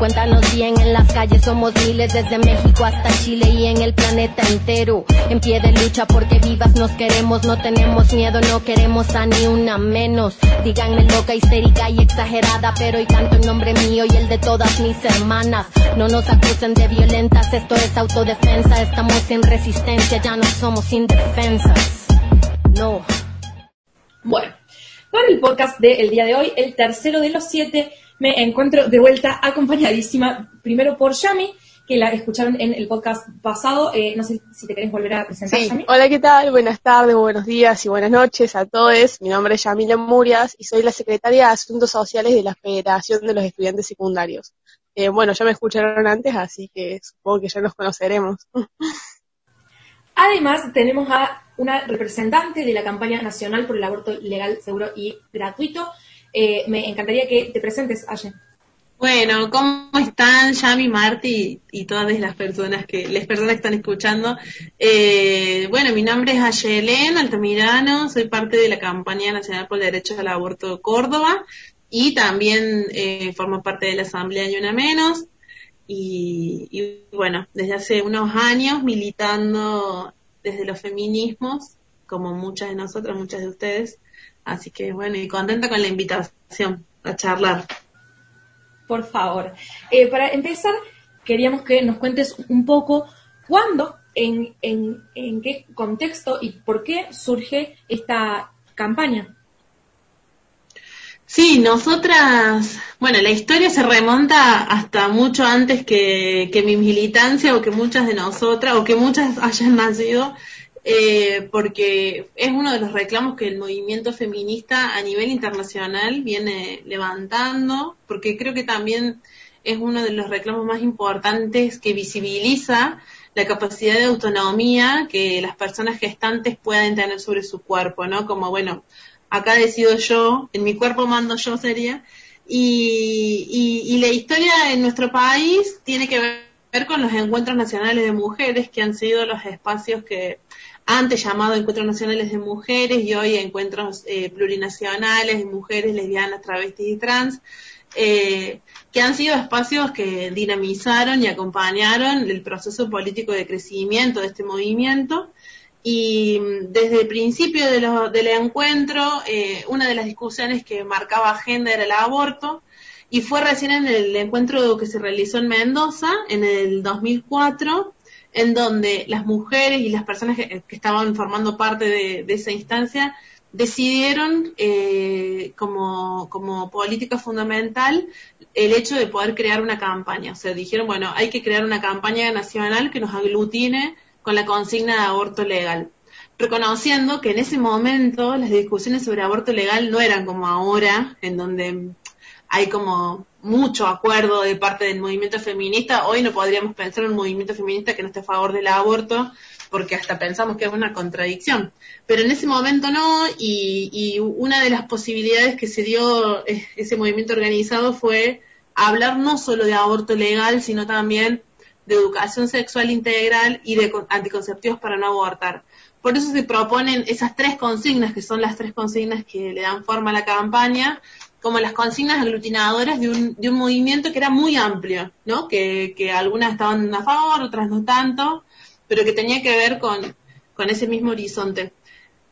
Cuéntanos bien, en las calles somos miles, desde México hasta Chile y en el planeta entero. En pie de lucha porque vivas nos queremos, no tenemos miedo, no queremos a ni una menos. Díganme loca, histérica y exagerada, pero hoy canto en nombre mío y el de todas mis hermanas. No nos acusen de violentas, esto es autodefensa, estamos en resistencia, ya no somos indefensas. No. Bueno, para el podcast del día de hoy, el tercero de los siete, me encuentro de vuelta acompañadísima, primero por Yami, que la escucharon en el podcast pasado. Eh, no sé si te querés volver a presentar, sí. Hola, ¿qué tal? Buenas tardes, buenos días y buenas noches a todos. Mi nombre es Yamila Murias y soy la secretaria de Asuntos Sociales de la Federación de los Estudiantes Secundarios. Eh, bueno, ya me escucharon antes, así que supongo que ya nos conoceremos. Además, tenemos a una representante de la campaña nacional por el aborto legal, seguro y gratuito, eh, me encantaría que te presentes, Ayen. Bueno, ¿cómo están Yami, Marti y, todas las personas que las personas que están escuchando? Eh, bueno, mi nombre es Ayelen Altamirano, soy parte de la campaña nacional por el derecho al aborto de Córdoba y también eh, formo parte de la Asamblea Ni Una Menos. Y, y, bueno, desde hace unos años militando desde los feminismos, como muchas de nosotras, muchas de ustedes, Así que bueno, y contenta con la invitación a charlar. Por favor. Eh, para empezar, queríamos que nos cuentes un poco cuándo, en, en, en qué contexto y por qué surge esta campaña. Sí, nosotras, bueno, la historia se remonta hasta mucho antes que, que mi militancia o que muchas de nosotras o que muchas hayan nacido eh, porque es uno de los reclamos que el movimiento feminista a nivel internacional viene levantando, porque creo que también es uno de los reclamos más importantes que visibiliza la capacidad de autonomía que las personas gestantes pueden tener sobre su cuerpo, ¿no? Como, bueno, acá decido yo, en mi cuerpo mando yo sería, y, y la historia en nuestro país tiene que ver con los encuentros nacionales de mujeres, que han sido los espacios que antes llamado Encuentros Nacionales de Mujeres y hoy Encuentros eh, Plurinacionales de Mujeres, Lesbianas, Travestis y Trans, eh, que han sido espacios que dinamizaron y acompañaron el proceso político de crecimiento de este movimiento. Y mm, desde el principio del encuentro, eh, una de las discusiones que marcaba agenda era el aborto, y fue recién en el encuentro que se realizó en Mendoza, en el 2004, en donde las mujeres y las personas que, estaban formando parte de, esa instancia decidieron eh, como, como política fundamental el hecho de poder crear una campaña. O sea, dijeron, bueno, hay que crear una campaña nacional que nos aglutine con la consigna de aborto legal. Reconociendo que en ese momento las discusiones sobre aborto legal no eran como ahora, en donde hay como mucho acuerdo de parte del movimiento feminista. Hoy no podríamos pensar en un movimiento feminista que no esté a favor del aborto, porque hasta pensamos que es una contradicción. Pero en ese momento no, y, una de las posibilidades que se dio ese movimiento organizado fue hablar no solo de aborto legal, sino también de educación sexual integral y de anticonceptivos para no abortar. Por eso se proponen esas tres consignas, que son las tres consignas que le dan forma a la campaña, como las consignas aglutinadoras de un, de un movimiento que era muy amplio, ¿no? Que, que algunas estaban a favor, otras no tanto, pero que tenía que ver con, con ese mismo horizonte.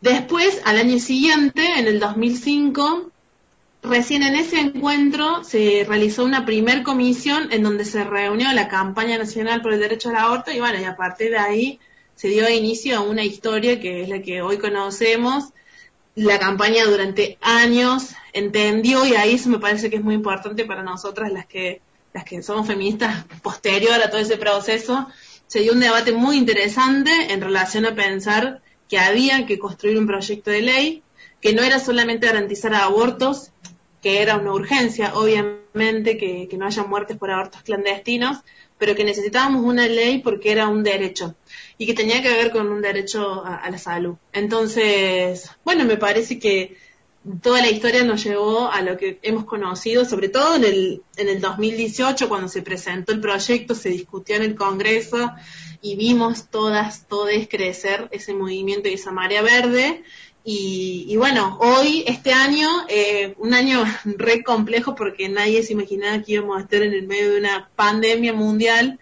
Después, al año siguiente, en el 2005, recién en ese encuentro se realizó una primer comisión en donde se reunió la campaña nacional por el derecho al aborto y bueno, y a partir de ahí se dio inicio a una historia que es la que hoy conocemos, la campaña durante años entendió y ahí eso me parece que es muy importante para nosotras las que las que somos feministas posterior a todo ese proceso se dio un debate muy interesante en relación a pensar que había que construir un proyecto de ley que no era solamente garantizar abortos que era una urgencia obviamente que, que no haya muertes por abortos clandestinos pero que necesitábamos una ley porque era un derecho y que tenía que ver con un derecho a, la salud. Entonces, bueno, me parece que toda la historia nos llevó a lo que hemos conocido, sobre todo en el, en el 2018, cuando se presentó el proyecto, se discutió en el Congreso y vimos todas, todos crecer ese movimiento y esa marea verde. Y, bueno, hoy, este año, eh, un año re complejo porque nadie se imaginaba que íbamos a estar en el medio de una pandemia mundial.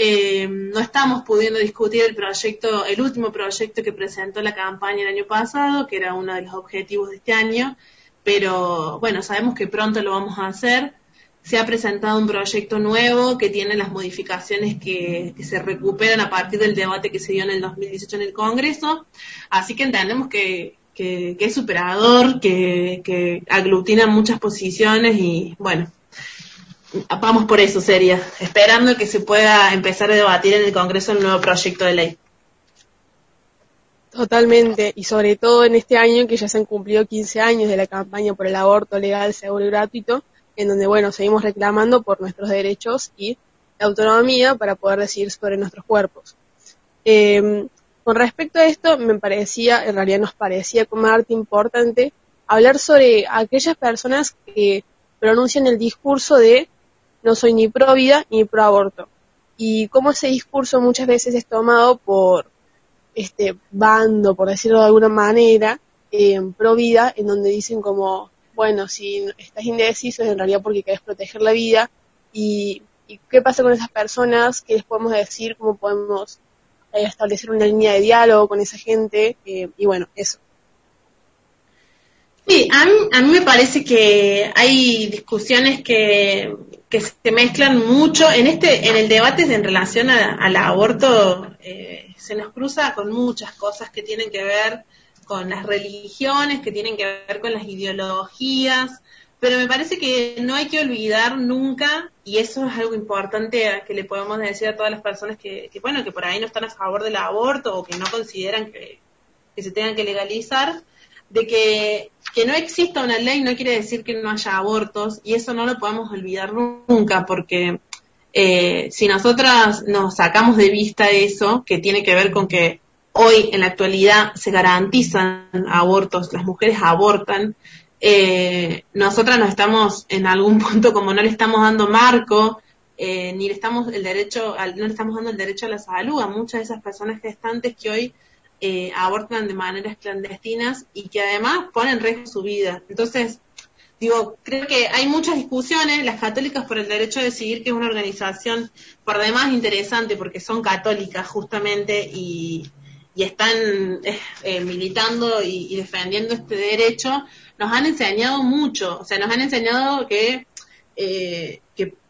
Eh, no estamos pudiendo discutir el proyecto, el último proyecto que presentó la campaña el año pasado, que era uno de los objetivos de este año, pero bueno, sabemos que pronto lo vamos a hacer se ha presentado un proyecto nuevo que tiene las modificaciones que, se recuperan a partir del debate que se dio en el 2018 en el Congreso. Así que entendemos que, es superador, que, que aglutina muchas posiciones y bueno, vamos por eso sería, esperando que se pueda empezar a debatir en el Congreso el nuevo proyecto de ley. Totalmente, y sobre todo en este año que ya se han cumplido 15 años de la campaña por el aborto legal, seguro y gratuito, en donde, bueno, seguimos reclamando por nuestros derechos y autonomía para poder decidir sobre nuestros cuerpos. Em, con respecto a esto, me parecía, en realidad nos parecía como arte importante, hablar sobre aquellas personas que pronuncian el discurso de no soy ni pro vida ni pro aborto. Y cómo ese discurso muchas veces es tomado por este bando, por decirlo de alguna manera, en pro vida, en donde dicen como bueno, si estás indeciso es en realidad porque querés proteger la vida y, qué pasa con esas personas, qué les podemos decir, cómo podemos eh, establecer una línea de diálogo con esa gente eh, y bueno, eso. Sí, a mí, me parece que hay discusiones que, se mezclan mucho. En este, en el debate en relación al aborto, eh, se nos cruza con muchas cosas que tienen que ver con las religiones, que tienen que ver con las ideologías, pero me parece que no hay que olvidar nunca, y eso es algo importante que le podemos decir a todas las personas que, bueno, que por ahí no están a favor del aborto o que no consideran que, se tengan que legalizar, de que, que no exista una ley no quiere decir que no haya abortos, y eso no lo podemos olvidar nunca, porque eh, si nosotras nos sacamos de vista eso, que tiene que ver con que hoy en la actualidad se garantizan abortos, las mujeres abortan, eh, nosotras nos estamos en algún punto como no le estamos dando marco, eh, ni le estamos el derecho, no le estamos dando el derecho a la salud a muchas de esas personas gestantes que hoy eh, abortan de maneras clandestinas y que además ponen en riesgo su vida. Entonces, digo, creo que hay muchas discusiones, las católicas por el derecho a decidir, que es una organización por demás interesante porque son católicas justamente y, están eh, eh, militando y, defendiendo este derecho, nos han enseñado mucho. O sea, nos han enseñado que, eh,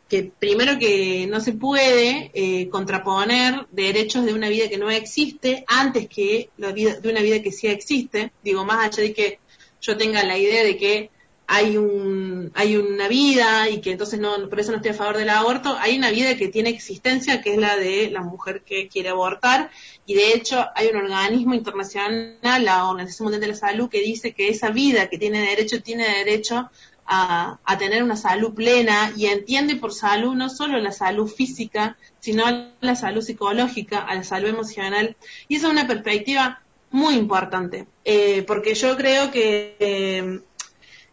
que, primero que no se puede contraponer derechos de una vida que no existe antes que la vida, de una vida que sí existe. Digo, más allá de que yo tenga la idea de que hay un hay una vida y que entonces no por eso no estoy a favor del aborto hay una vida que tiene existencia que es la de la mujer que quiere abortar y de hecho hay un organismo internacional la Organización Mundial de la Salud que dice que esa vida que tiene derecho tiene derecho a, a tener una salud plena y entiende por salud no solo la salud física sino la salud psicológica a la salud emocional y esa es una perspectiva muy importante eh, porque yo creo que eh,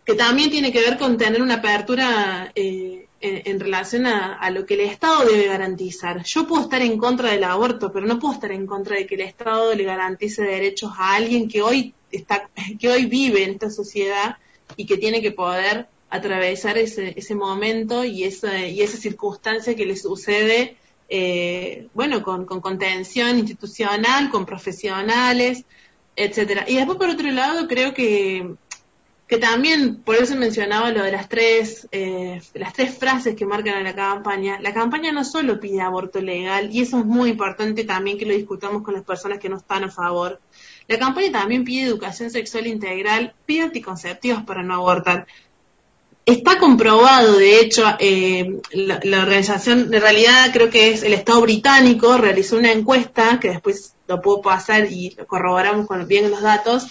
que también tiene que ver con tener una apertura eh, en, relación a, lo que el Estado debe garantizar. Yo puedo estar en contra del aborto, pero no puedo estar en contra de que el Estado le garantice derechos a alguien que hoy está, que hoy vive en esta sociedad y que tiene que poder atravesar ese, ese momento y esa, y esa circunstancia que le sucede, eh, bueno, con, con contención institucional, con profesionales, etcétera. Y después, por otro lado, creo que que también, por eso mencionaba lo de las tres, eh, las tres frases que marcan a la campaña. La campaña no solo pide aborto legal, y eso es muy importante también que lo discutamos con las personas que no están a favor. La campaña también pide educación sexual integral, pide anticonceptivos para no abortar. Está comprobado, de hecho, eh, la, organización, de realidad creo que es el Estado británico, realizó una encuesta, que después lo puedo pasar y corroboramos con bien los datos,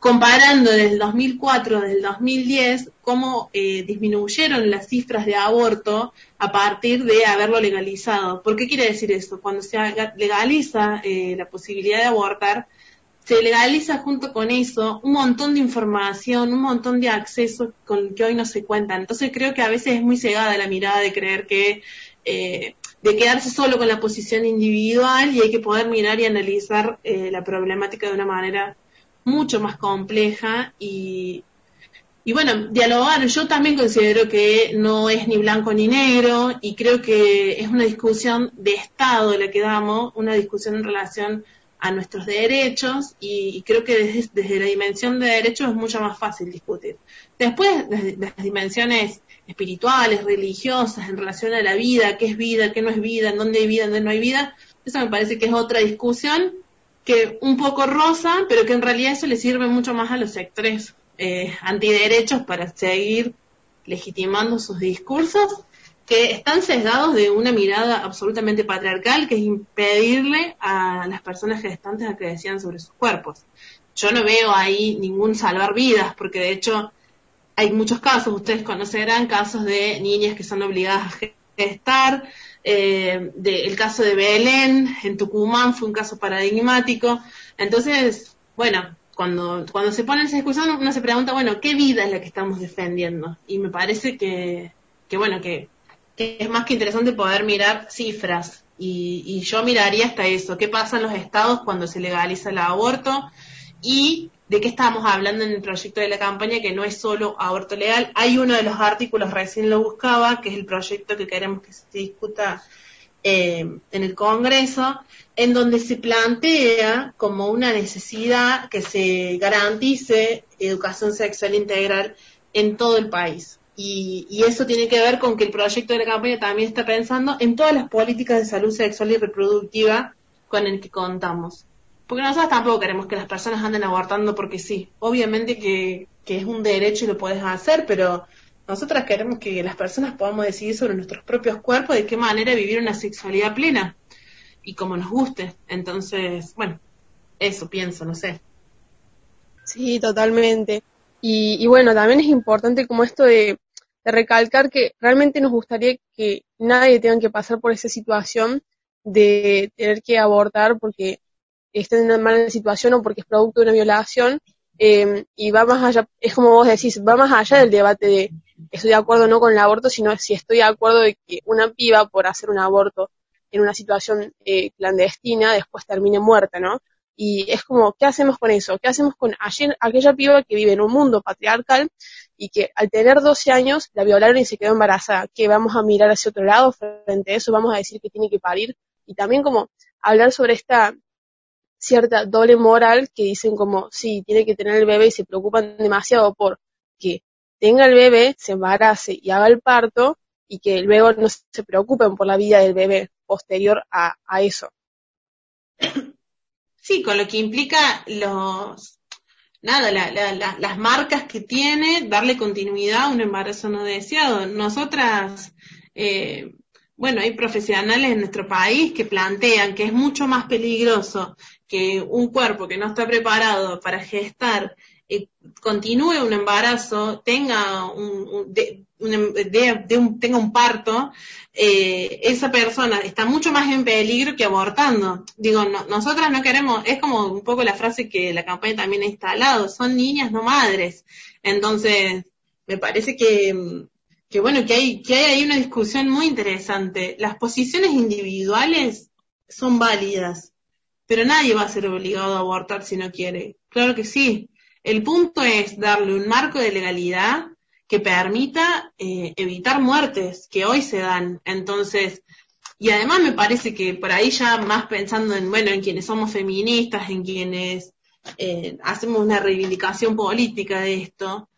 comparando desde el 2004, desde el 2010, cómo eh, disminuyeron las cifras de aborto a partir de haberlo legalizado. ¿Por qué quiere decir eso? Cuando se legaliza eh, la posibilidad de abortar, se legaliza junto con eso un montón de información, un montón de acceso con que hoy no se cuentan. Entonces creo que a veces es muy cegada la mirada de creer que eh, de quedarse solo con la posición individual y hay que poder mirar y analizar la problemática de una manera mucho más compleja y, y bueno, dialogar, yo también considero que no es ni blanco ni negro y creo que es una discusión de Estado la que damos, una discusión en relación a nuestros derechos y, creo que desde, desde, la dimensión de derechos es mucho más fácil discutir. Después, las dimensiones espirituales, religiosas, en relación a la vida, qué es vida, qué no es vida, en dónde hay vida, en dónde no hay vida, eso me parece que es otra discusión que un poco rosa, pero que en realidad eso le sirve mucho más a los sectores eh, antiderechos para seguir legitimando sus discursos que están sesgados de una mirada absolutamente patriarcal, que es impedirle a las personas gestantes a que decían sobre sus cuerpos. Yo no veo ahí ningún salvar vidas, porque de hecho hay muchos casos, ustedes conocerán casos de niñas que son obligadas a gestar, eh, el caso de Belén en Tucumán fue un caso paradigmático. Entonces, bueno, cuando, cuando se pone esa discusión uno se pregunta, bueno, ¿qué vida es la que estamos defendiendo? Y me parece que, que bueno, que, que es más que interesante poder mirar cifras. Y, y yo miraría hasta eso, qué pasa en los estados cuando se legaliza el aborto y de qué estábamos hablando en el proyecto de la campaña, que no es solo aborto legal. Hay uno de los artículos, recién lo buscaba, que es el proyecto que queremos que se discuta eh, en el Congreso, en donde se plantea como una necesidad que se garantice educación sexual integral en todo el país. Y, eso tiene que ver con que el proyecto de la campaña también está pensando en todas las políticas de salud sexual y reproductiva con el que contamos. Porque nosotros tampoco queremos que las personas anden abortando porque sí. Obviamente que, que es un derecho y lo puedes hacer, pero nosotras queremos que las personas podamos decidir sobre nuestros propios cuerpos de qué manera vivir una sexualidad plena y como nos guste. Entonces, bueno, eso pienso, no sé. Sí, totalmente. Y, y bueno, también es importante como esto de, de recalcar que realmente nos gustaría que nadie tenga que pasar por esa situación de tener que abortar porque estén en una mala situación o porque es producto de una violación, eh, y va más allá, es como vos decís, va más allá del debate de estoy de acuerdo no con el aborto, sino si estoy de acuerdo de que una piba por hacer un aborto en una situación eh, clandestina después termine muerta, ¿no? Y es como, ¿qué hacemos con eso? ¿Qué hacemos con ayer, aquella piba que vive en un mundo patriarcal y que al tener 12 años la violaron y se quedó embarazada? ¿Que vamos a mirar hacia otro lado frente a eso? ¿Vamos a decir que tiene que parir? Y también como hablar sobre esta cierta doble moral que dicen como, sí, tiene que tener el bebé y se preocupan demasiado por que tenga el bebé, se embarace y haga el parto y que luego no se preocupen por la vida del bebé posterior a, a eso. Sí, con lo que implica los, nada, la, la, las marcas que tiene, darle continuidad a un embarazo no deseado. Nosotras, eh, bueno, hay profesionales en nuestro país que plantean que es mucho más peligroso que un cuerpo que no está preparado para gestar eh, continúe un embarazo, tenga un, un, tenga un parto, eh, esa persona está mucho más en peligro que abortando. Digo, nosotras no queremos, es como un poco la frase que la campaña también ha instalado, son niñas, no madres. Entonces, me parece que, que bueno, que hay, que hay una discusión muy interesante. Las posiciones individuales son válidas, pero nadie va a ser obligado a abortar si no quiere. Claro que sí. El punto es darle un marco de legalidad que permita eh, evitar muertes que hoy se dan. Entonces, y además me parece que por ahí ya más pensando en, bueno, en quienes somos feministas, en quienes eh, hacemos una reivindicación política de esto,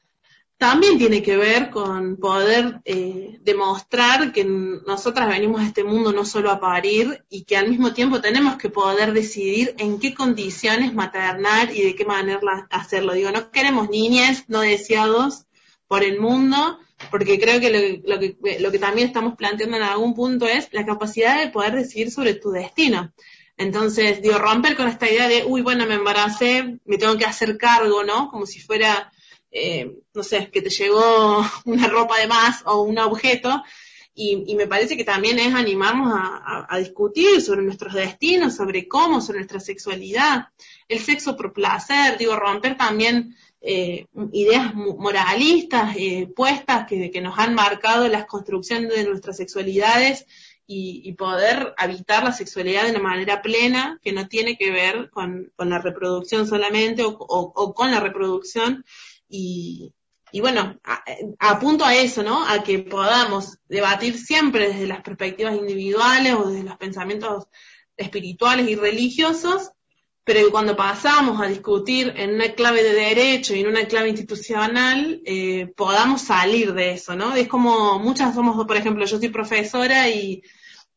también tiene que ver con poder eh, demostrar que nosotras venimos a este mundo no solo a parir y que al mismo tiempo tenemos que poder decidir en qué condiciones maternar y de qué manera hacerlo. Digo, no queremos niñas no deseados por el mundo, porque creo que lo, que lo que también estamos planteando en algún punto es la capacidad de poder decidir sobre tu destino. Entonces, digo, romper con esta idea de, uy, bueno, me embaracé, me tengo que hacer cargo, ¿no? Como si fuera eh, no sé, que te llegó una ropa de más o un objeto. Y, me parece que también es animarnos a, discutir sobre nuestros destinos, sobre cómo, sobre nuestra sexualidad, el sexo por placer, digo, romper también eh, ideas moralistas eh, puestas que, que, nos han marcado la construcción de nuestras sexualidades y, poder habitar la sexualidad de una manera plena que no tiene que ver con, la reproducción solamente o, con la reproducción y, y bueno, apunto a eso, ¿no? A que podamos debatir siempre desde las perspectivas individuales o desde los pensamientos espirituales y religiosos, pero cuando pasamos a discutir en una clave de derecho y en una clave institucional, eh, podamos salir de eso, ¿no? Es como muchas somos, por ejemplo, yo soy profesora y,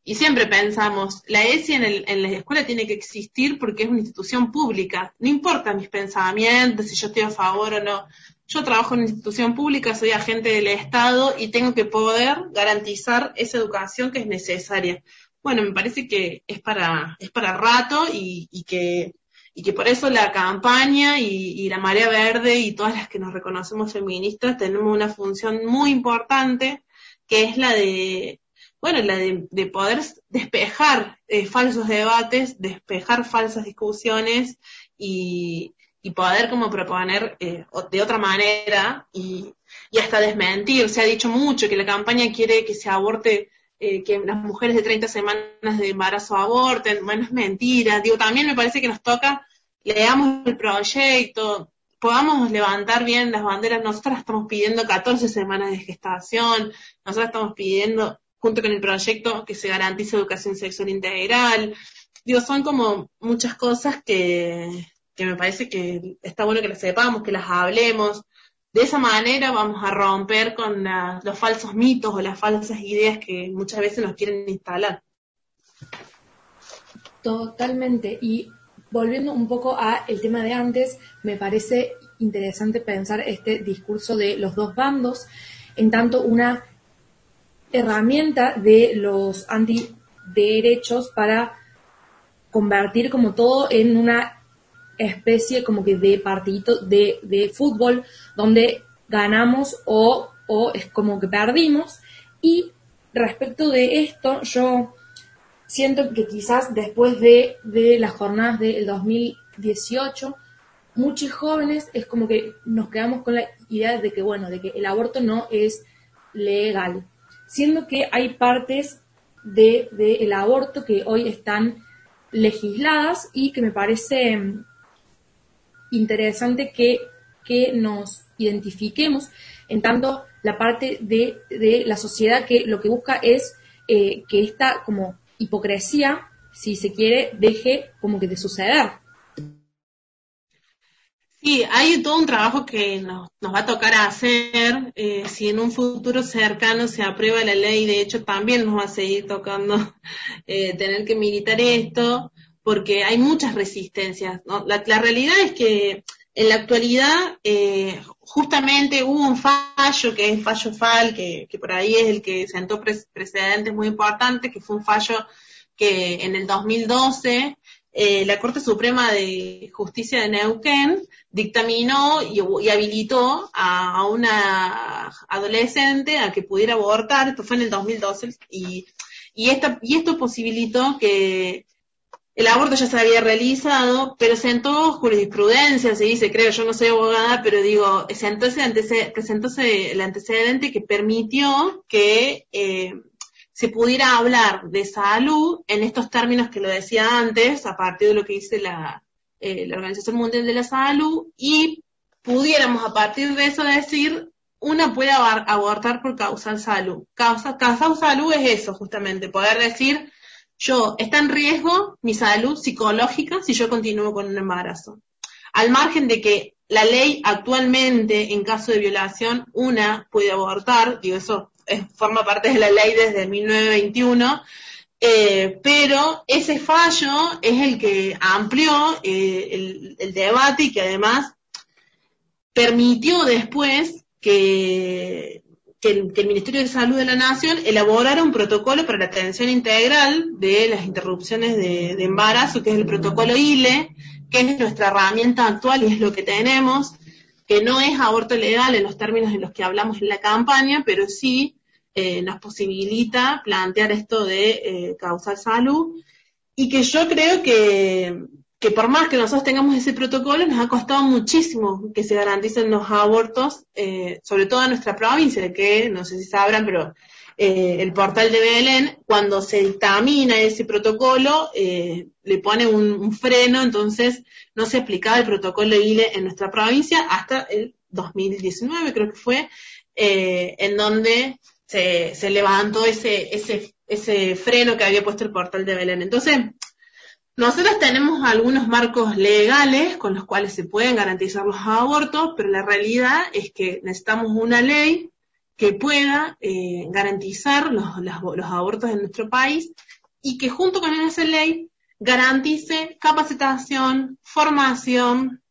y siempre pensamos, la ESI en, el, en la escuela tiene que existir porque es una institución pública. No importa mis pensamientos, si yo estoy a favor o no. Yo trabajo en una institución pública, soy agente del Estado y tengo que poder garantizar esa educación que es necesaria. Bueno, me parece que es para, es para rato y, y que y que por eso la campaña y, la marea verde y todas las que nos reconocemos feministas tenemos una función muy importante que es la de bueno la de, poder despejar eh, falsos debates despejar falsas discusiones y, y poder como proponer eh, de otra manera y, y hasta desmentir se ha dicho mucho que la campaña quiere que se aborte eh, que las mujeres de 30 semanas de embarazo aborten, bueno, es mentira. Digo, también me parece que nos toca, leamos el proyecto, podamos levantar bien las banderas. Nosotras estamos pidiendo 14 semanas de gestación, nosotras estamos pidiendo, junto con el proyecto, que se garantice educación sexual integral. Digo, son como muchas cosas que, que me parece que está bueno que las sepamos, que las hablemos, de esa manera vamos a romper con los falsos mitos o las falsas ideas que muchas veces nos quieren instalar. Totalmente. Y volviendo un poco a el tema de antes, me parece interesante pensar este discurso de los dos bandos en tanto una herramienta de los antiderechos para convertir como todo en una especie como que de partidito de, de fútbol donde ganamos o, o es como que perdimos. Y respecto de esto, yo siento que quizás después de, de las jornadas del 2018, muchos jóvenes es como que nos quedamos con la idea de que, bueno, de que el aborto no es legal, siendo que hay partes del de, el aborto que hoy están legisladas y que me parece interesante que, que nos identifiquemos en tanto la parte de, de, la sociedad que lo que busca es eh, que esta como hipocresía, si se quiere, deje como que de suceder. Sí, hay todo un trabajo que nos, nos va a tocar hacer. Eh, si en un futuro cercano se aprueba la ley, de hecho también nos va a seguir tocando eh, tener que militar esto porque hay muchas resistencias. La, realidad es que en la actualidad eh, justamente hubo un fallo, que es fallo FAL, que, por ahí es el que sentó precedentes muy importantes, que fue un fallo que en el 2012 eh, la Corte Suprema de Justicia de Neuquén dictaminó y, habilitó a, una adolescente a que pudiera abortar, esto fue en el 2012, y, y, esta, y esto posibilitó que el aborto ya se había realizado, pero sentó jurisprudencia, se dice, creo, yo no soy abogada, pero digo, sentóse, presentóse el antecedente que permitió que eh, se pudiera hablar de salud en estos términos que lo decía antes, a partir de lo que dice la, eh, la Organización Mundial de la Salud, y pudiéramos a partir de eso decir, una puede abortar por causal salud. Causa, causal salud es eso, justamente, poder decir, yo, está en riesgo mi salud psicológica si yo continúo con un embarazo. Al margen de que la ley actualmente, en caso de violación, una puede abortar, digo, eso forma parte de la ley desde 1921, eh, pero ese fallo es el que amplió eh, el, debate y que además permitió después que el, Ministerio de Salud de la Nación elaborara un protocolo para la atención integral de las interrupciones de, embarazo, que es el protocolo ILE, que es nuestra herramienta actual y es lo que tenemos, que no es aborto legal en los términos en los que hablamos en la campaña, pero sí eh, nos posibilita plantear esto de eh, causar salud y que yo creo que, que por más que nosotros tengamos ese protocolo, nos ha costado muchísimo que se garanticen los abortos, eh, sobre todo en nuestra provincia, que no sé si sabrán, pero eh, el portal de Belén, cuando se dictamina ese protocolo, eh, le pone un, freno, entonces no se aplicaba el protocolo ILE en nuestra provincia hasta el 2019, creo que fue, en donde se, se levantó ese, ese, ese freno que había puesto el portal de Belén. Entonces, nosotros tenemos algunos marcos legales con los cuales se pueden garantizar los abortos, pero la realidad es que necesitamos una ley que pueda eh, garantizar los, abortos en nuestro país y que junto con esa ley garantice capacitación, formación,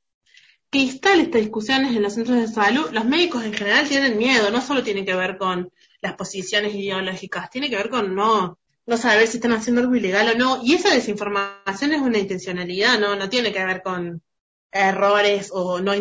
que instale estas discusiones en los centros de salud. Los médicos en general tienen miedo, no solo tiene que ver con las posiciones ideológicas, tiene que ver con no no saber si están haciendo algo ilegal o no. Y esa desinformación es una intencionalidad, ¿no? No tiene que ver con errores o no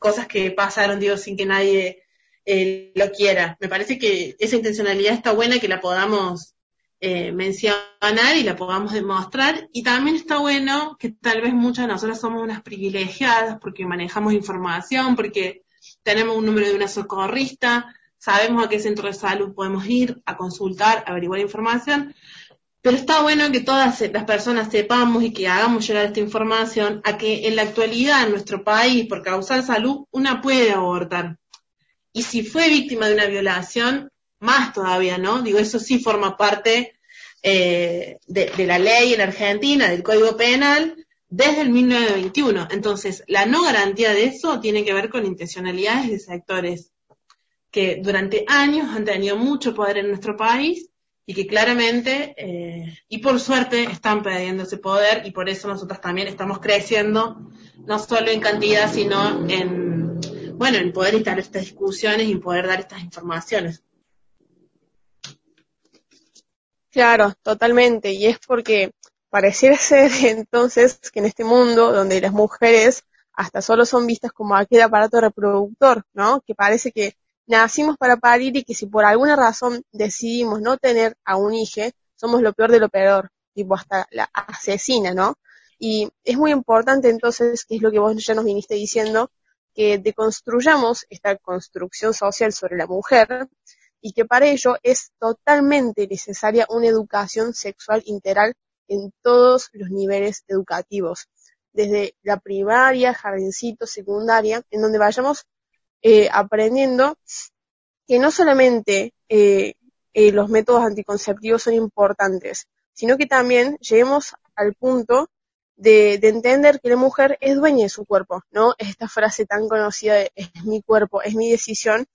cosas que pasaron, digo, sin que nadie eh, lo quiera. Me parece que esa intencionalidad está buena que la podamos eh, mencionar y la podamos demostrar. Y también está bueno que tal vez muchas de nosotras somos unas privilegiadas porque manejamos información, porque tenemos un número de una socorrista, sabemos a qué centro de salud podemos ir a consultar, a averiguar información, pero está bueno que todas las personas sepamos y que hagamos llegar esta información a que en la actualidad en nuestro país, por causar salud, una puede abortar. Y si fue víctima de una violación, más todavía, ¿no? Digo, eso sí forma parte eh, de, de la ley en Argentina, del Código Penal, desde el 1921. Entonces, la no garantía de eso tiene que ver con intencionalidades de sectores que durante años han tenido mucho poder en nuestro país y que claramente eh, y por suerte están perdiendo ese poder y por eso nosotros también estamos creciendo no solo en cantidad sino en bueno en poder instalar estas discusiones y poder dar estas informaciones. Claro totalmente. Y es porque pareciera ser entonces que en este mundo donde las mujeres hasta solo son vistas como aquel aparato reproductor no que parece que nacimos para parir y que si por alguna razón decidimos no tener a un hijo, somos lo peor de lo peor, tipo hasta la asesina, ¿no? Y es muy importante entonces, que es lo que vos ya nos viniste diciendo, que deconstruyamos esta construcción social sobre la mujer y que para ello es totalmente necesaria una educación sexual integral en todos los niveles educativos, desde la primaria, jardincito, secundaria, en donde vayamos eh, aprendiendo que no solamente eh, eh, los métodos anticonceptivos son importantes, sino que también lleguemos al punto de, entender que la mujer es dueña de su cuerpo, ¿no? Esta frase tan conocida de es mi cuerpo, es mi decisión,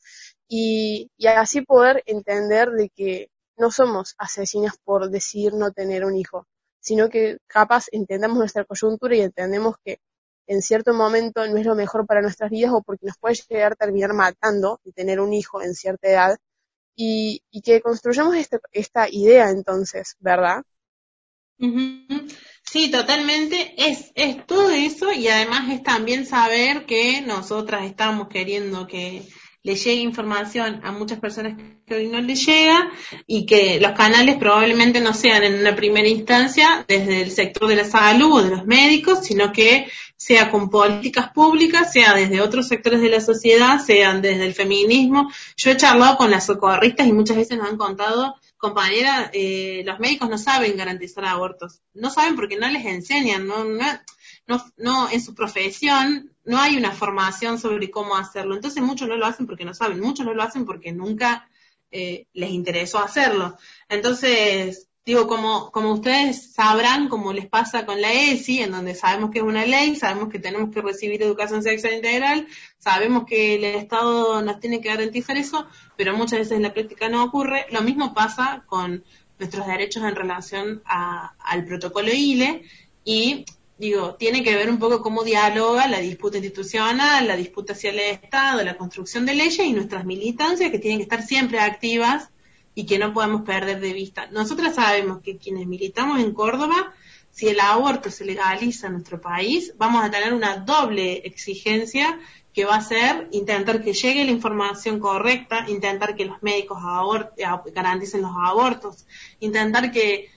y, y así poder entender de que no somos asesinas por decidir no tener un hijo, sino que capaz entendemos nuestra coyuntura y entendemos que en cierto momento no es lo mejor para nuestras vidas o porque nos puede llegar a terminar matando y tener un hijo en cierta edad y, que construyamos este, esta idea entonces, ¿verdad? Sí, totalmente. Es, es todo eso y además es también saber que nosotras estamos queriendo que le llegue información a muchas personas que hoy no le llega y que los canales probablemente no sean en una primera instancia desde el sector de la salud o de los médicos, sino que sea con políticas públicas, sea desde otros sectores de la sociedad, sean desde el feminismo. Yo he charlado con las socorristas y muchas veces nos han contado, compañera, eh, los médicos no saben garantizar abortos. No saben porque no les enseñan, no, no, en su profesión no hay una formación sobre cómo hacerlo. Entonces muchos no lo hacen porque no saben, muchos no lo hacen porque nunca eh, les interesó hacerlo. Entonces, digo, como, como ustedes sabrán, como les pasa con la ESI, en donde sabemos que es una ley, sabemos que tenemos que recibir educación sexual integral, sabemos que el Estado nos tiene que garantizar eso, pero muchas veces en la práctica no ocurre. Lo mismo pasa con nuestros derechos en relación al protocolo ILE y digo, tiene que ver un poco cómo dialoga la disputa institucional, la disputa hacia el Estado, la construcción de leyes y nuestras militancias que tienen que estar siempre activas y que no podemos perder de vista. Nosotras sabemos que quienes militamos en Córdoba, si el aborto se legaliza en nuestro país, vamos a tener una doble exigencia que va a ser intentar que llegue la información correcta, intentar que los médicos garanticen los abortos, intentar que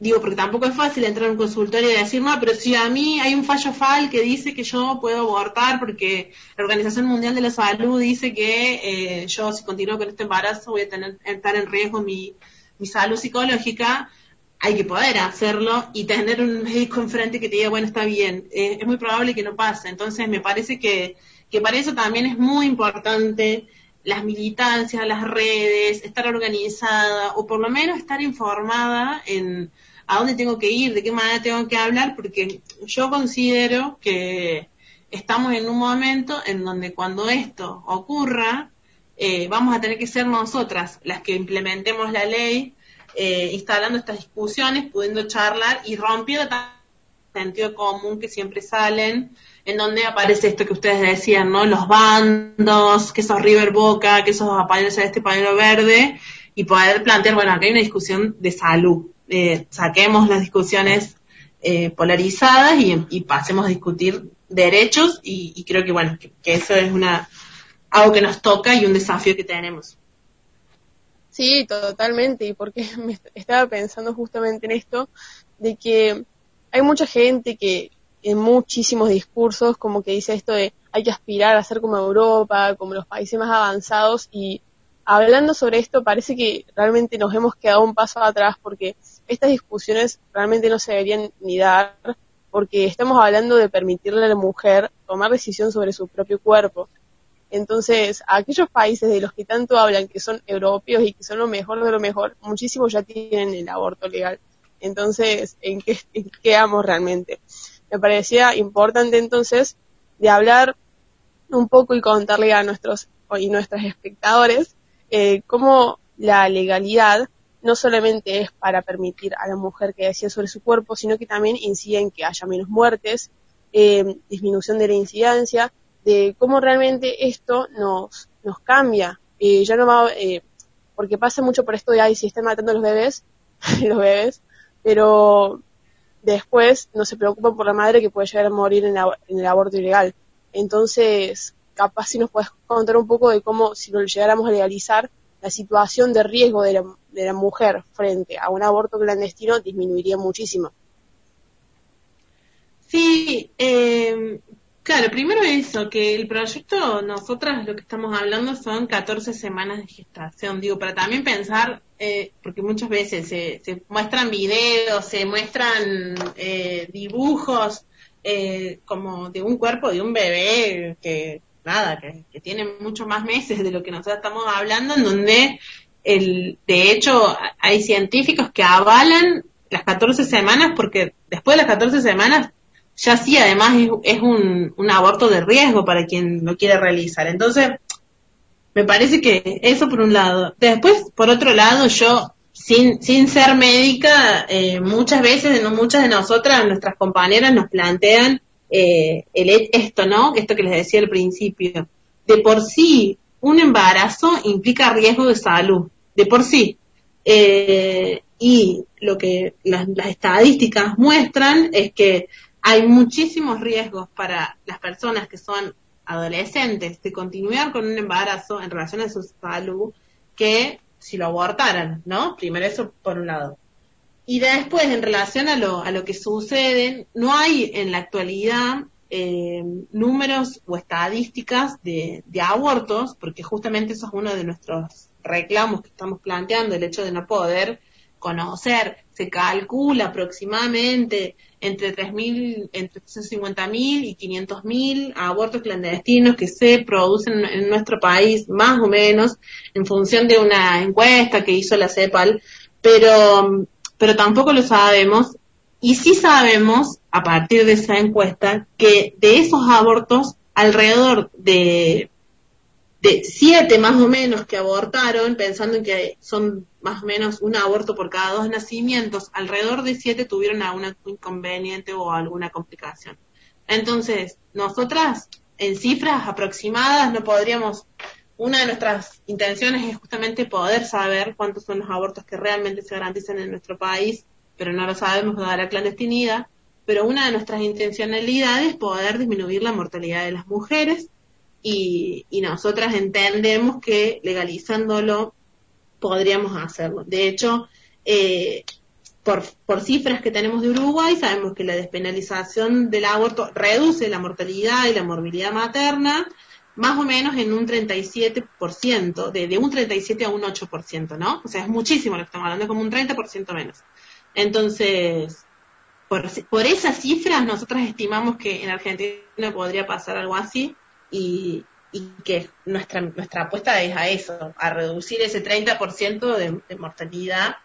digo, porque tampoco es fácil entrar en un consultorio y decir, no, pero si a mí hay un fallo FAL que dice que yo puedo abortar porque la Organización Mundial de la Salud dice que eh, yo si continúo con este embarazo voy a tener, estar en riesgo mi, mi salud psicológica, hay que poder hacerlo y tener un médico enfrente que te diga, bueno, está bien, eh, es muy probable que no pase. Entonces, me parece que, que para eso también es muy importante las militancias, las redes, estar organizada o por lo menos estar informada en a dónde tengo que ir, de qué manera tengo que hablar, porque yo considero que estamos en un momento en donde cuando esto ocurra, eh, vamos a tener que ser nosotras las que implementemos la ley, eh, instalando estas discusiones, pudiendo charlar y rompiendo el sentido común que siempre salen, en donde aparece esto que ustedes decían, ¿no? Los bandos, que esos River Boca, que esos pañuelos este pañuelo verde, y poder plantear, bueno, aquí hay una discusión de salud, eh, saquemos las discusiones eh, polarizadas y, pasemos a discutir derechos y, creo que, bueno, que, eso es una algo que nos toca y un desafío que tenemos. Sí, totalmente, y porque me estaba pensando justamente en esto, de que hay mucha gente que en muchísimos discursos como que dice esto de hay que aspirar a ser como Europa, como los países más avanzados y hablando sobre esto parece que realmente nos hemos quedado un paso atrás porque estas discusiones realmente no se deberían ni dar porque estamos hablando de permitirle a la mujer tomar decisión sobre su propio cuerpo. Entonces, aquellos países de los que tanto hablan que son europeos y que son lo mejor de lo mejor, muchísimos ya tienen el aborto legal. Entonces, ¿en qué, en quedamos realmente? Me parecía importante entonces de hablar un poco y contarle a nuestros y nuestras espectadores eh, cómo la legalidad no solamente es para permitir a la mujer que decida sobre su cuerpo, sino que también incide en que haya menos muertes, eh, disminución de la incidencia, de cómo realmente esto nos, nos cambia. Eh, ya no va, eh, porque pasa mucho por esto de, ay, si están matando los bebés, los bebés, pero después no se preocupan por la madre que puede llegar a morir en, en el aborto ilegal. Entonces, capaz si nos puedes contar un poco de cómo, si lo llegáramos a legalizar, la situación de riesgo de la, de la mujer frente a un aborto clandestino disminuiría muchísimo. Sí, eh, claro, primero eso, que el proyecto, nosotras lo que estamos hablando son 14 semanas de gestación, digo, para también pensar, eh, porque muchas veces se, se, muestran videos, se muestran eh, dibujos eh, como de un cuerpo de un bebé que nada, que, que tiene mucho más meses de lo que nosotros estamos hablando, en donde el, de hecho hay científicos que avalan las 14 semanas porque después de las 14 semanas ya sí además es, un, un aborto de riesgo para quien lo quiere realizar. Entonces, me parece que eso por un lado. Después, por otro lado, yo, sin, sin ser médica, eh, muchas veces, no muchas de nosotras, nuestras compañeras nos plantean eh, el, esto, ¿no? Esto que les decía al principio. De por sí, un embarazo implica riesgo de salud, de por sí. Eh, y lo que las, estadísticas muestran es que hay muchísimos riesgos para las personas que son adolescentes de continuar con un embarazo en relación a su salud que si lo abortaran, ¿no? Primero eso por un lado. Y después, en relación a lo, a lo que sucede, no hay en la actualidad eh, números o estadísticas de, abortos, porque justamente eso es uno de nuestros reclamos que estamos planteando, el hecho de no poder conocer. Se calcula aproximadamente entre 3.000, entre 350.000 y 500.000 abortos clandestinos que se producen en nuestro país, más o menos, en función de una encuesta que hizo la CEPAL, pero pero tampoco lo sabemos. Y sí sabemos, a partir de esa encuesta, que de esos abortos, alrededor de, de siete más o menos que abortaron, pensando en que son más o menos un aborto por cada dos nacimientos, alrededor de siete tuvieron algún inconveniente o alguna complicación. Entonces, nosotras, en cifras aproximadas, no podríamos una de nuestras intenciones es justamente poder saber cuántos son los abortos que realmente se garantizan en nuestro país, pero no lo sabemos dada la clandestinidad. Pero una de nuestras intencionalidades es poder disminuir la mortalidad de las mujeres y, nosotras entendemos que legalizándolo podríamos hacerlo. De hecho, eh, por, por cifras que tenemos de Uruguay, sabemos que la despenalización del aborto reduce la mortalidad y la morbilidad materna, más o menos en un 37%, de, de un 37 a un 8%, ¿no? O sea, es muchísimo lo que estamos hablando, es como un 30% menos. Entonces, por, por esas cifras, nosotras estimamos que en Argentina podría pasar algo así y, y que nuestra, nuestra apuesta es a eso, a reducir ese 30% de, de mortalidad,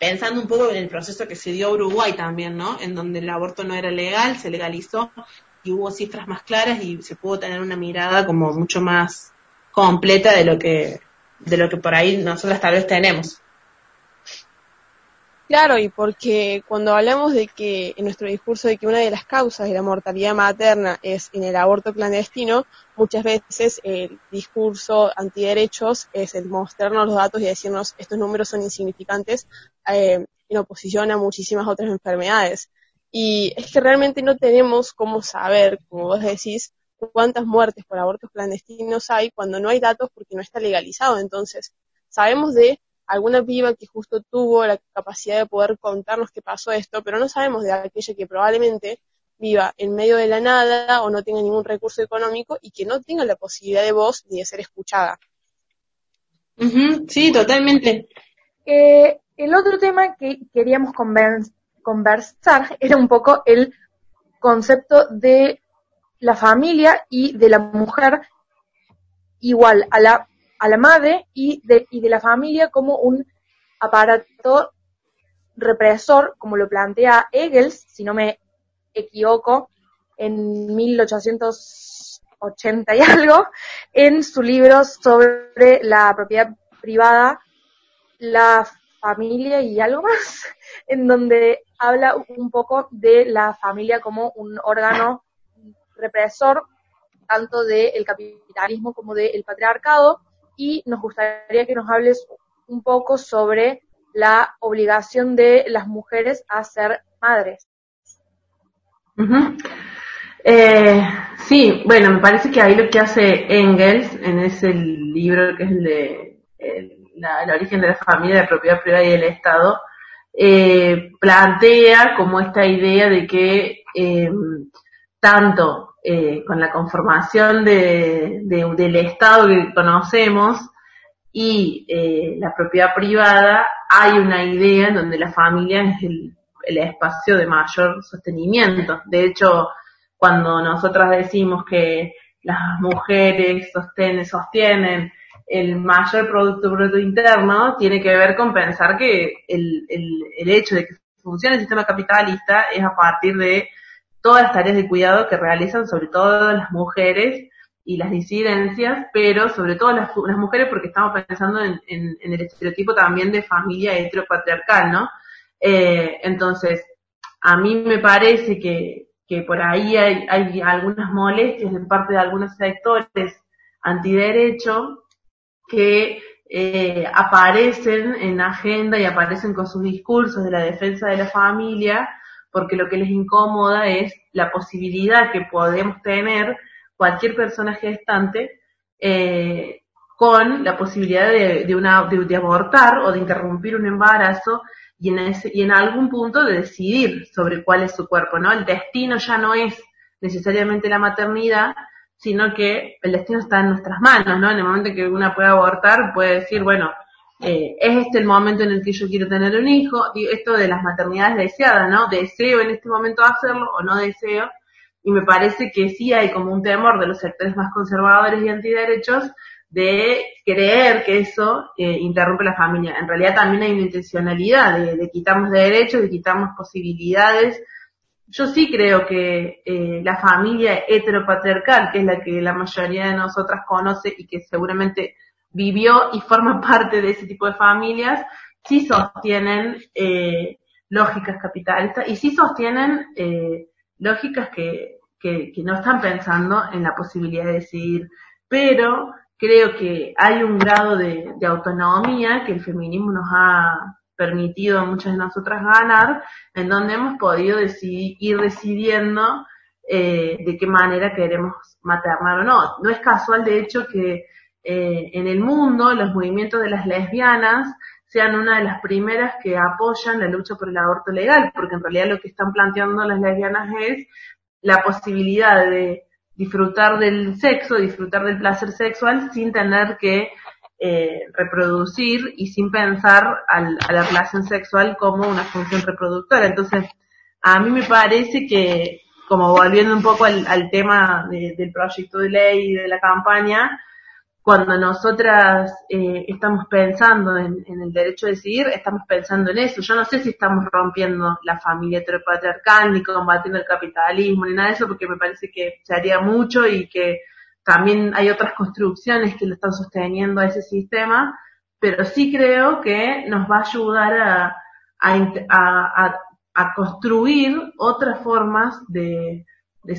pensando un poco en el proceso que se dio a Uruguay también, ¿no? En donde el aborto no era legal, se legalizó y hubo cifras más claras y se pudo tener una mirada como mucho más completa de lo que de lo que por ahí nosotras tal vez tenemos. Claro, y porque cuando hablamos de que en nuestro discurso de que una de las causas de la mortalidad materna es en el aborto clandestino, muchas veces el discurso antiderechos es el mostrarnos los datos y decirnos estos números son insignificantes eh, en oposición a muchísimas otras enfermedades. Y es que realmente no tenemos cómo saber, como vos decís, cuántas muertes por abortos clandestinos hay cuando no hay datos porque no está legalizado. Entonces, sabemos de alguna viva que justo tuvo la capacidad de poder contarnos qué pasó esto, pero no sabemos de aquella que probablemente viva en medio de la nada o no tenga ningún recurso económico y que no tenga la posibilidad de voz ni de ser escuchada. sí, totalmente. Eh, el otro tema que queríamos conversar era un poco el concepto de la familia y de la mujer igual a la a la madre y de, y de la familia como un aparato represor, como lo plantea Hegels, si no me equivoco, en 1880 y algo, en su libro sobre la propiedad privada, la familia y algo más, en donde habla un poco de la familia como un órgano represor tanto del capitalismo como del patriarcado, y nos gustaría que nos hables un poco sobre la obligación de las mujeres a ser madres. eh, sí, bueno, me parece que ahí lo que hace Engels en ese libro que es el de el, origen de la familia, la propiedad privada y el Estado, eh, plantea como esta idea de que eh, tanto eh, con la conformación de, del Estado que conocemos y eh, la propiedad privada, hay una idea en donde la familia es el, el espacio de mayor sostenimiento. De hecho, cuando nosotras decimos que las mujeres sostienen, sostienen el mayor Producto Bruto Interno, tiene que ver con pensar que el, el, el hecho de que funcione el sistema capitalista es a partir de todas las tareas de cuidado que realizan sobre todo las mujeres y las disidencias, pero sobre todo las, las mujeres porque estamos pensando en, en, el estereotipo también de familia heteropatriarcal, ¿no? Eh, entonces, a mí me parece que, que por ahí hay, hay algunas molestias en parte de algunos sectores antiderecho que eh, aparecen en agenda y aparecen con sus discursos de la defensa de la familia porque lo que les incomoda es la posibilidad que podemos tener cualquier persona gestante eh, con la posibilidad de, una, de, abortar o de interrumpir un embarazo y en, ese, y en algún punto de decidir sobre cuál es su cuerpo, ¿no? El destino ya no es necesariamente la maternidad, sino que el destino está en nuestras manos, ¿no? En el momento en que una puede abortar, puede decir, bueno, eh, es este el momento en el que yo quiero tener un hijo, esto de las maternidades deseadas, ¿no? Deseo en este momento hacerlo o no deseo, y me parece que sí hay como un temor de los sectores más conservadores y antiderechos de creer que eso eh, interrumpe la familia. En realidad también hay una intencionalidad de, de quitarnos de derechos, de quitarnos posibilidades. Yo sí creo que eh, la familia heteropatriarcal, que es la que la mayoría de nosotras conoce y que seguramente vivió y forma parte de ese tipo de familias, sí sostienen eh, lógicas capitalistas y sí sostienen eh, lógicas que, que, que, no están pensando en la posibilidad de decidir. Pero creo que hay un grado de, de autonomía que el feminismo nos ha permitido a muchas de nosotras ganar, en donde hemos podido ir decidiendo eh, de qué manera queremos maternar o no. No es casual, de hecho, que eh, en el mundo los movimientos de las lesbianas sean una de las primeras que apoyan la lucha por el aborto legal, porque en realidad lo que están planteando las lesbianas es la posibilidad de disfrutar del sexo, disfrutar del placer sexual sin tener que eh, reproducir y sin pensar al, a la relación sexual como una función reproductora. Entonces, a mí me parece que, como volviendo un poco al, al tema de, del proyecto de ley y de la campaña, cuando nosotras eh, estamos pensando en, en, el derecho a decidir, estamos pensando en eso. Yo no sé si estamos rompiendo la familia heteropatriarcal, ni combatiendo el capitalismo, ni nada de eso, porque me parece que se haría mucho y que también hay otras construcciones que lo están sosteniendo a ese sistema, pero sí creo que nos va a ayudar a, construir otras formas de,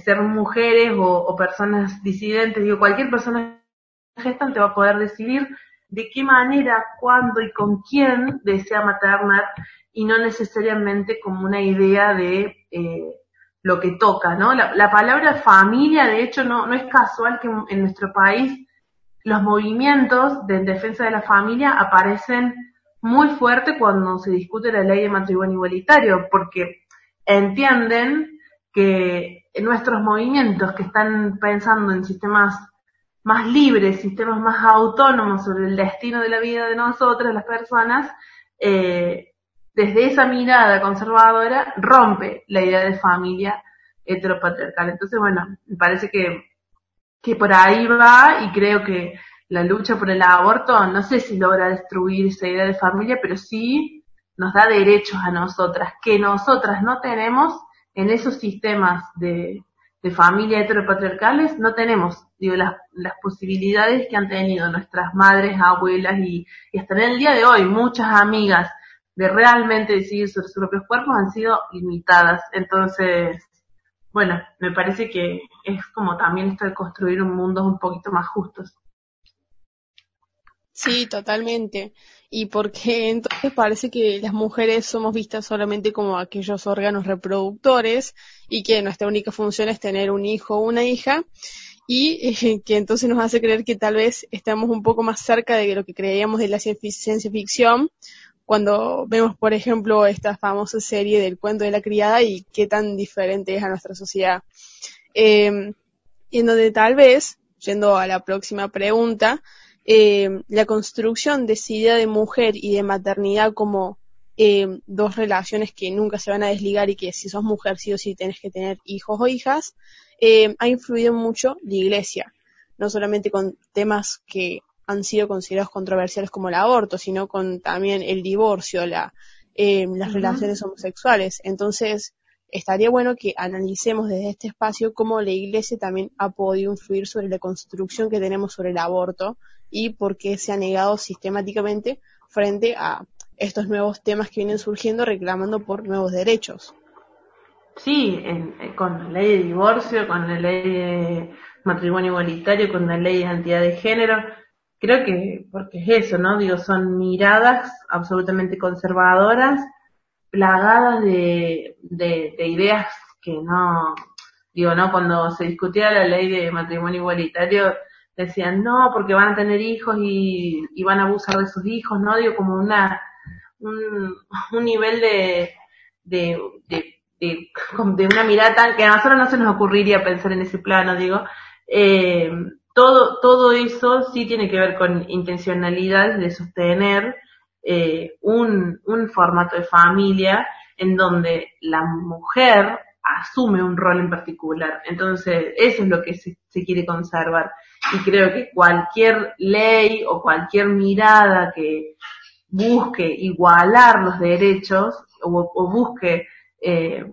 ser mujeres o, o personas disidentes. Digo, cualquier persona gestante va a poder decidir de qué manera, cuándo y con quién desea maternar y no necesariamente como una idea de eh, lo que toca, ¿no? La, la, palabra familia, de hecho, no, no es casual que en nuestro país los movimientos de defensa de la familia aparecen muy fuerte cuando se discute la ley de matrimonio igualitario, porque entienden que nuestros movimientos que están pensando en sistemas más libres, sistemas más autónomos sobre el destino de la vida de nosotras, las personas, eh, desde esa mirada conservadora rompe la idea de familia heteropatriarcal. Entonces, bueno, me parece que, que por ahí va y creo que la lucha por el aborto, no sé si logra destruir esa idea de familia, pero sí nos da derechos a nosotras, que nosotras no tenemos en esos sistemas de, de familia heteropatriarcales, no tenemos digo, las, las posibilidades que han tenido nuestras madres, abuelas y, y hasta en el día de hoy muchas amigas de realmente decidir sus propios cuerpos han sido limitadas. Entonces, bueno, me parece que es como también esto de construir un mundo un poquito más justos. Sí, totalmente. Y porque entonces parece que las mujeres somos vistas solamente como aquellos órganos reproductores y que nuestra única función es tener un hijo o una hija y eh, que entonces nos hace creer que tal vez estamos un poco más cerca de lo que creíamos de la ciencia ficción cuando vemos, por ejemplo, esta famosa serie del cuento de la criada y qué tan diferente es a nuestra sociedad. Eh, y en donde tal vez, yendo a la próxima pregunta, eh, la construcción de esa idea de mujer y de maternidad como eh, dos relaciones que nunca se van a desligar y que si sos mujer sí o sí tienes que tener hijos o hijas, ha influido mucho la iglesia, no solamente con temas que han sido considerados controversiales como el aborto, sino con también el divorcio, la, eh, las uh -huh. relaciones homosexuales. Entonces, estaría bueno que analicemos desde este espacio cómo la iglesia también ha podido influir sobre la construcción que tenemos sobre el aborto y por qué se ha negado sistemáticamente frente a estos nuevos temas que vienen surgiendo reclamando por nuevos derechos. Sí, en, con la ley de divorcio, con la ley de matrimonio igualitario, con la ley de identidad de género, creo que, porque es eso, ¿no? Digo, son miradas absolutamente conservadoras, plagadas de, de, de ideas que no, digo, ¿no? Cuando se discutía la ley de matrimonio igualitario, decían, no, porque van a tener hijos y, y van a abusar de sus hijos, ¿no? Digo, como una, un, un nivel de, de, de, de, de una mirada tan que a nosotros no se nos ocurriría pensar en ese plano, digo, eh, todo, todo eso sí tiene que ver con intencionalidad de sostener eh, un, un formato de familia en donde la mujer asume un rol en particular. Entonces, eso es lo que se, quiere conservar. Y creo que cualquier ley o cualquier mirada que busque igualar los derechos o, o busque eh,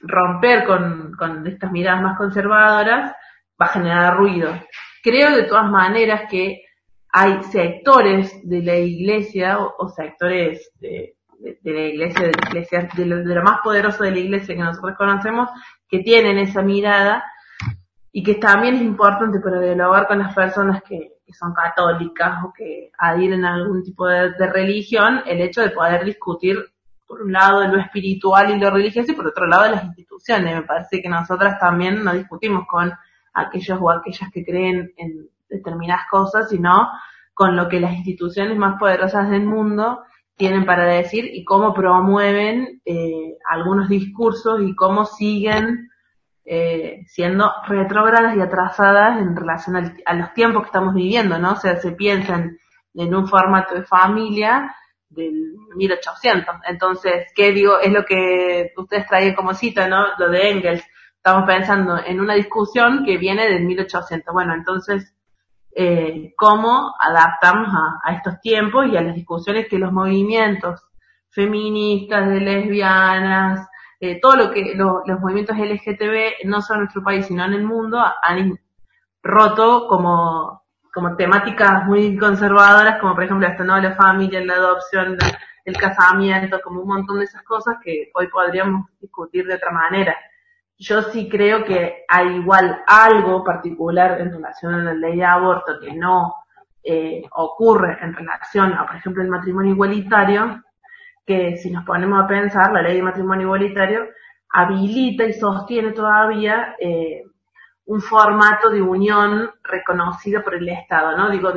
romper con, con estas miradas más conservadoras va a generar ruido. Creo de todas maneras que hay sectores de la iglesia o, sectores de, la iglesia, de la iglesia, de lo, de lo, más poderoso de la iglesia que nosotros conocemos, que tienen esa mirada y que también es importante para dialogar con las personas que, son católicas o que adhieren a algún tipo de, de, religión, el hecho de poder discutir por un lado lo espiritual y lo religioso y por otro lado las instituciones. Me parece que nosotras también no discutimos con aquellos o aquellas que creen en determinadas cosas, sino con lo que las instituciones más poderosas del mundo tienen para decir y cómo promueven eh, algunos discursos y cómo siguen eh, siendo retrógradas y atrasadas en relación a los tiempos que estamos viviendo, ¿no? O sea, se piensan en un formato de familia del 1800. Entonces, ¿qué digo? Es lo que ustedes traen como cita, ¿no? Lo de Engels. Estamos pensando en una discusión que viene del 1800. Bueno, entonces, eh, ¿cómo adaptamos a, a, estos tiempos y a las discusiones que los movimientos feministas, de lesbianas, eh, todo lo que los movimientos LGTB, no solo en nuestro país, sino en el mundo, han roto como como temáticas muy conservadoras, como por ejemplo hasta no la familia, la adopción, el casamiento, como un montón de esas cosas que hoy podríamos discutir de otra manera. Yo sí creo que hay igual algo particular en relación a la ley de aborto que no eh, ocurre en relación a, por ejemplo, el matrimonio igualitario, que si nos ponemos a pensar, la ley de matrimonio igualitario habilita y sostiene todavía eh, un formato de unión reconocido por el Estado, ¿no? Digo,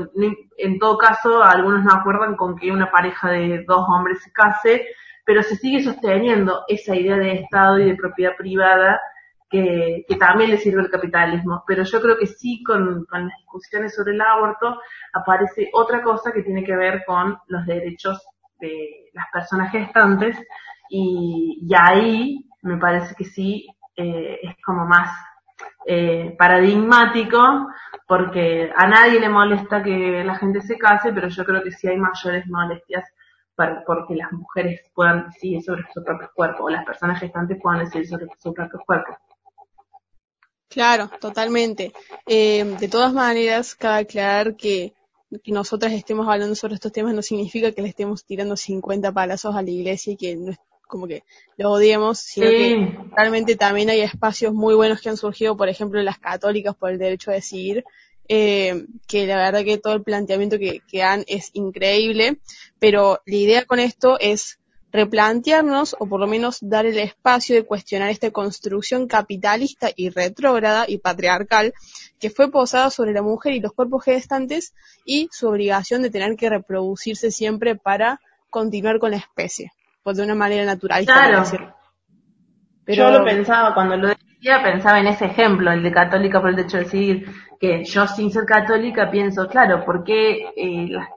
en todo caso, algunos no acuerdan con que una pareja de dos hombres se case, pero se sigue sosteniendo esa idea de Estado y de propiedad privada que, también le sirve al capitalismo. Pero yo creo que sí, con, con las discusiones sobre el aborto, aparece otra cosa que tiene que ver con los derechos de las personas gestantes y, y ahí me parece que sí eh, es como más eh, paradigmático, porque a nadie le molesta que la gente se case, pero yo creo que sí hay mayores molestias para, porque las mujeres puedan decidir sobre su propio cuerpo, o las personas gestantes puedan decidir sobre su propio cuerpo. Claro, totalmente. Eh, de todas maneras, cabe aclarar que que nosotras estemos hablando sobre estos temas no significa que le estemos tirando 50 palazos a la iglesia y que no, como que lo odiemos, sino que realmente también hay espacios muy buenos que han surgido, por ejemplo, las católicas por el derecho a decidir, eh, que la verdad que todo el planteamiento que, que dan es increíble, pero la idea con esto es replantearnos o por lo menos dar el espacio de cuestionar esta construcción capitalista y retrógrada y patriarcal que fue posada sobre la mujer y los cuerpos gestantes y su obligación de tener que reproducirse siempre para continuar con la especie pues de una manera natural. Claro. Pero... Yo lo pensaba, cuando lo decía, pensaba en ese ejemplo, el de católica por el derecho de decidir, que yo sin ser católica pienso, claro, ¿por qué eh, las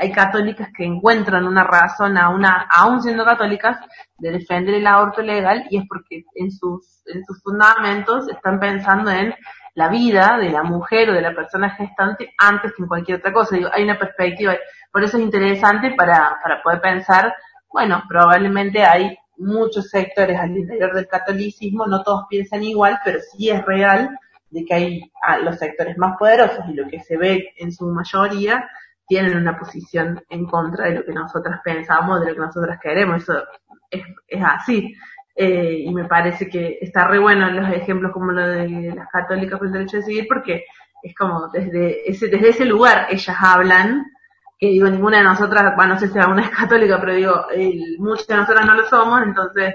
hay católicas que encuentran una razón, a una, aún siendo católicas, de defender el aborto legal? Y es porque en sus, en sus fundamentos están pensando en la vida de la mujer o de la persona gestante antes que en cualquier otra cosa. Digo, hay una perspectiva, por eso es interesante para, para poder pensar bueno, probablemente hay muchos sectores al interior del catolicismo, no todos piensan igual, pero sí es real de que hay los sectores más poderosos y lo que se ve en su mayoría tienen una posición en contra de lo que nosotras pensamos, de lo que nosotras queremos. Eso es, es así. Eh, y me parece que está re bueno los ejemplos como lo de las católicas por el derecho de decidir porque es como desde ese, desde ese lugar ellas hablan digo, ninguna de nosotras, bueno, no sé si alguna es católica, pero digo, muchas de nosotras no lo somos, entonces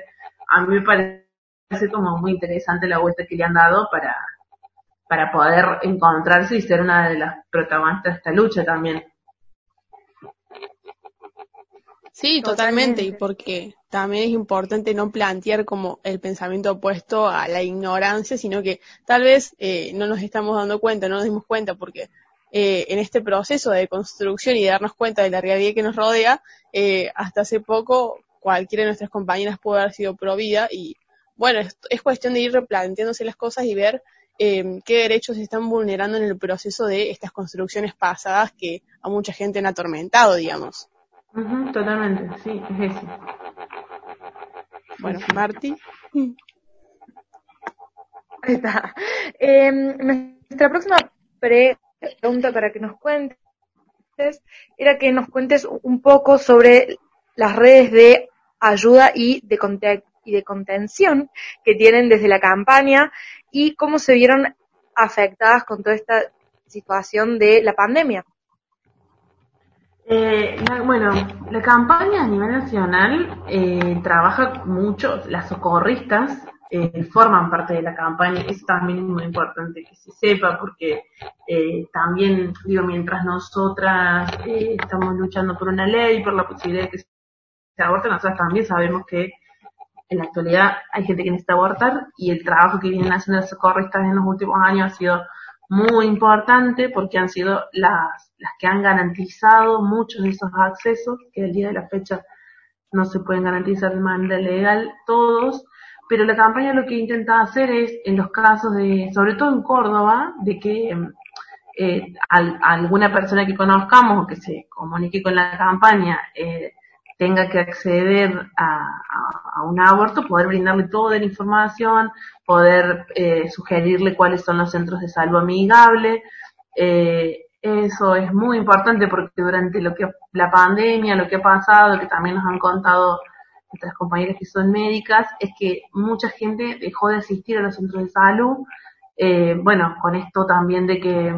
a mí me parece como muy interesante la vuelta que le han dado para, para poder encontrarse y ser una de las protagonistas de esta lucha también. Sí, totalmente, y porque también es importante no plantear como el pensamiento opuesto a la ignorancia, sino que tal vez eh, no nos estamos dando cuenta, no nos dimos cuenta, porque eh, en este proceso de construcción y de darnos cuenta de la realidad que nos rodea, eh, hasta hace poco cualquiera de nuestras compañeras pudo haber sido pro vida y bueno, es, cuestión de ir replanteándose las cosas y ver eh, qué derechos se están vulnerando en el proceso de estas construcciones pasadas que a mucha gente han atormentado, digamos. totalmente, sí, es eso. Bueno, Marti. Ahí está. nuestra próxima pre pregunta para que nos cuentes era que nos cuentes un poco sobre las redes de ayuda y de, y de contención que tienen desde la campaña y cómo se vieron afectadas con toda esta situación de la pandemia. Eh, bueno, la campaña a nivel nacional eh, trabaja mucho, las socorristas eh, forman parte de la campaña. Eso también es muy importante que se sepa porque eh, también, digo, mientras nosotras eh, estamos luchando por una ley, por la posibilidad de que se aborte, nosotros también sabemos que en la actualidad hay gente que necesita abortar y el trabajo que vienen haciendo los socorristas en los últimos años ha sido muy importante porque han sido las, las que han garantizado muchos de esos accesos que al día de la fecha no se pueden garantizar de manera legal todos, pero la campaña lo que intenta hacer es, en los casos de, sobre todo en Córdoba, de que eh, alguna persona que conozcamos o que se comunique con la campaña eh, tenga que acceder a, un aborto, poder brindarle toda la información, poder eh, sugerirle cuáles son los centros de salud amigable. Eh, eso es muy importante porque durante lo que la pandemia, lo que ha pasado, que también nos han contado nuestras compañeras que son médicas, es que mucha gente dejó de asistir a los centros de salud. Eh, bueno, con esto también de que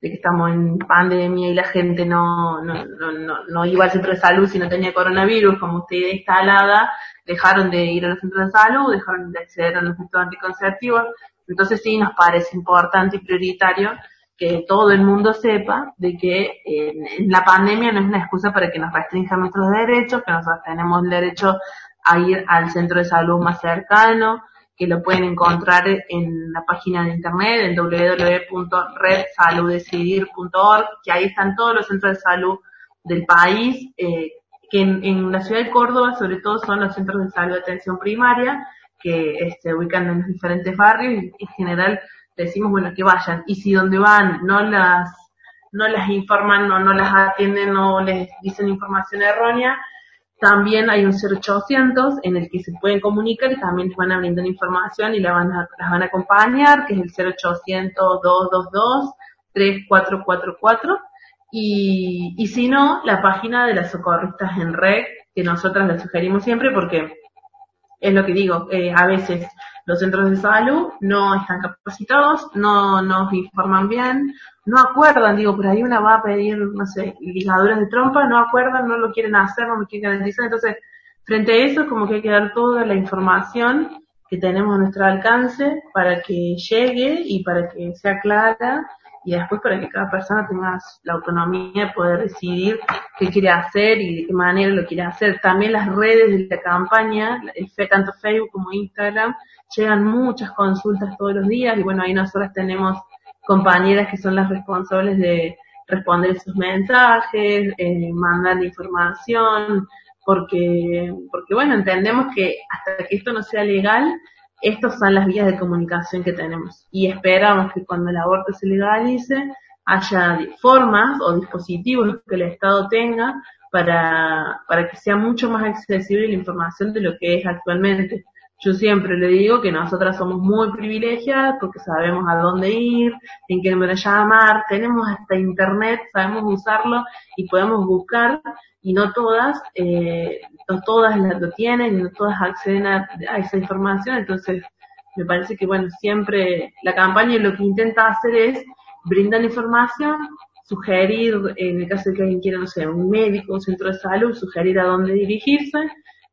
de que estamos en pandemia y la gente no, no, no, no, iba al centro de salud si no tenía coronavirus, como usted instalada, dejaron de ir a los centros de salud, dejaron de acceder a los centros anticonceptivos. Entonces sí nos parece importante y prioritario que todo el mundo sepa de que en, la pandemia no es una excusa para que nos restrinjan nuestros derechos, que nosotros tenemos el derecho a ir al centro de salud más cercano, que lo pueden encontrar en la página de internet en www.redsaludecidir.org, que ahí están todos los centros de salud del país, eh, que en, la ciudad de Córdoba sobre todo son los centros de salud de atención primaria, que se este, ubican en los diferentes barrios y en general decimos, bueno, que vayan. Y si donde van no las, no las informan, no, no las atienden, no les dicen información errónea, también hay un 0800 en el que se pueden comunicar y también les van a brindar información y la van a, las van a acompañar, que es el 0800-222-3444. Y, y si no, la página de las socorristas en red, que nosotras la sugerimos siempre porque es lo que digo, eh, a veces los centros de salud no están capacitados, no nos informan bien, no acuerdan, digo, por ahí una va a pedir, no sé, ligaduras de trompa, no acuerdan, no lo quieren hacer, no lo quieren garantizar, entonces, frente a eso, como que hay que dar toda la información que tenemos a nuestro alcance para que llegue y para que sea clara y después para que cada persona tenga la autonomía de poder decidir qué quiere hacer y de qué manera lo quiere hacer. También las redes de la campaña, tanto Facebook como Instagram, llegan muchas consultas todos los días y bueno, ahí nosotras tenemos compañeras que son las responsables de responder esos mensajes, eh, mandar información, porque, porque bueno, entendemos que hasta que esto no sea legal, estas son las vías de comunicación que tenemos y esperamos que cuando el aborto se legalice haya formas o dispositivos que el Estado tenga para, para que sea mucho más accesible la información de lo que es actualmente. Yo siempre le digo que nosotras somos muy privilegiadas porque sabemos a dónde ir, en qué número llamar, tenemos hasta internet, sabemos usarlo y podemos buscar y no todas, eh, no todas lo tienen, no todas acceden a, esa información, entonces me parece que bueno, siempre la campaña lo que intenta hacer es brindar información, sugerir, en el caso de que alguien quiera, no sé, un médico, un centro de salud, sugerir a dónde dirigirse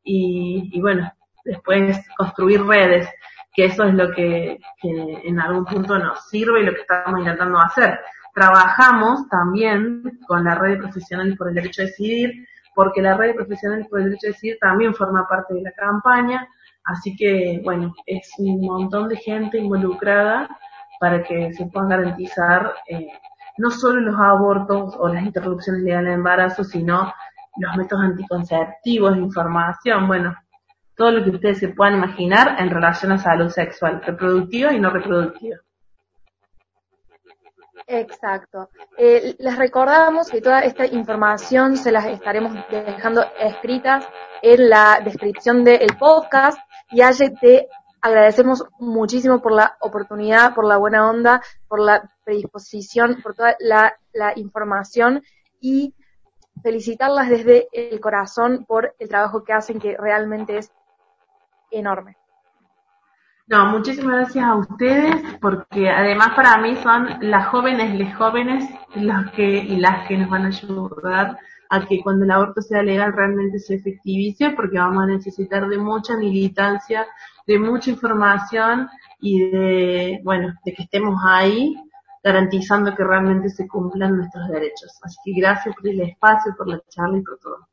y, y bueno, después construir redes, que eso es lo que, que en algún punto nos sirve y lo que estamos intentando hacer. Trabajamos también con la red de profesionales por el derecho a decidir, porque la red de profesionales por el derecho a decidir también forma parte de la campaña, así que bueno, es un montón de gente involucrada para que se puedan garantizar eh, no solo los abortos o las interrupciones legales de embarazo, sino los métodos anticonceptivos, información, bueno, todo lo que ustedes se puedan imaginar en relación a salud sexual, reproductiva y no reproductiva. Exacto. Eh, les recordamos que toda esta información se las estaremos dejando escritas en la descripción del podcast y te agradecemos muchísimo por la oportunidad, por la buena onda, por la predisposición, por toda la, la información y felicitarlas desde el corazón por el trabajo que hacen que realmente es enorme. No, muchísimas gracias a ustedes porque además para mí son las jóvenes, les jóvenes los que y las que nos van a ayudar a que cuando el aborto sea legal realmente se efectivice porque vamos a necesitar de mucha militancia, de mucha información y de, bueno, de que estemos ahí garantizando que realmente se cumplan nuestros derechos. Así que gracias por el espacio, por la charla y por todo.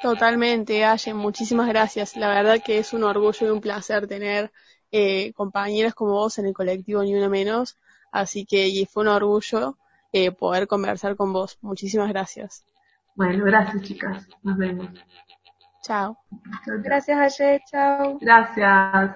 Totalmente, Aye, muchísimas gracias. La verdad que es un orgullo y un placer tener eh, compañeras como vos en el colectivo Ni Una Menos, así que y fue un orgullo eh, poder conversar con vos. Muchísimas gracias. Bueno, gracias chicas, nos vemos. Chao. Gracias Aye, chao. Gracias.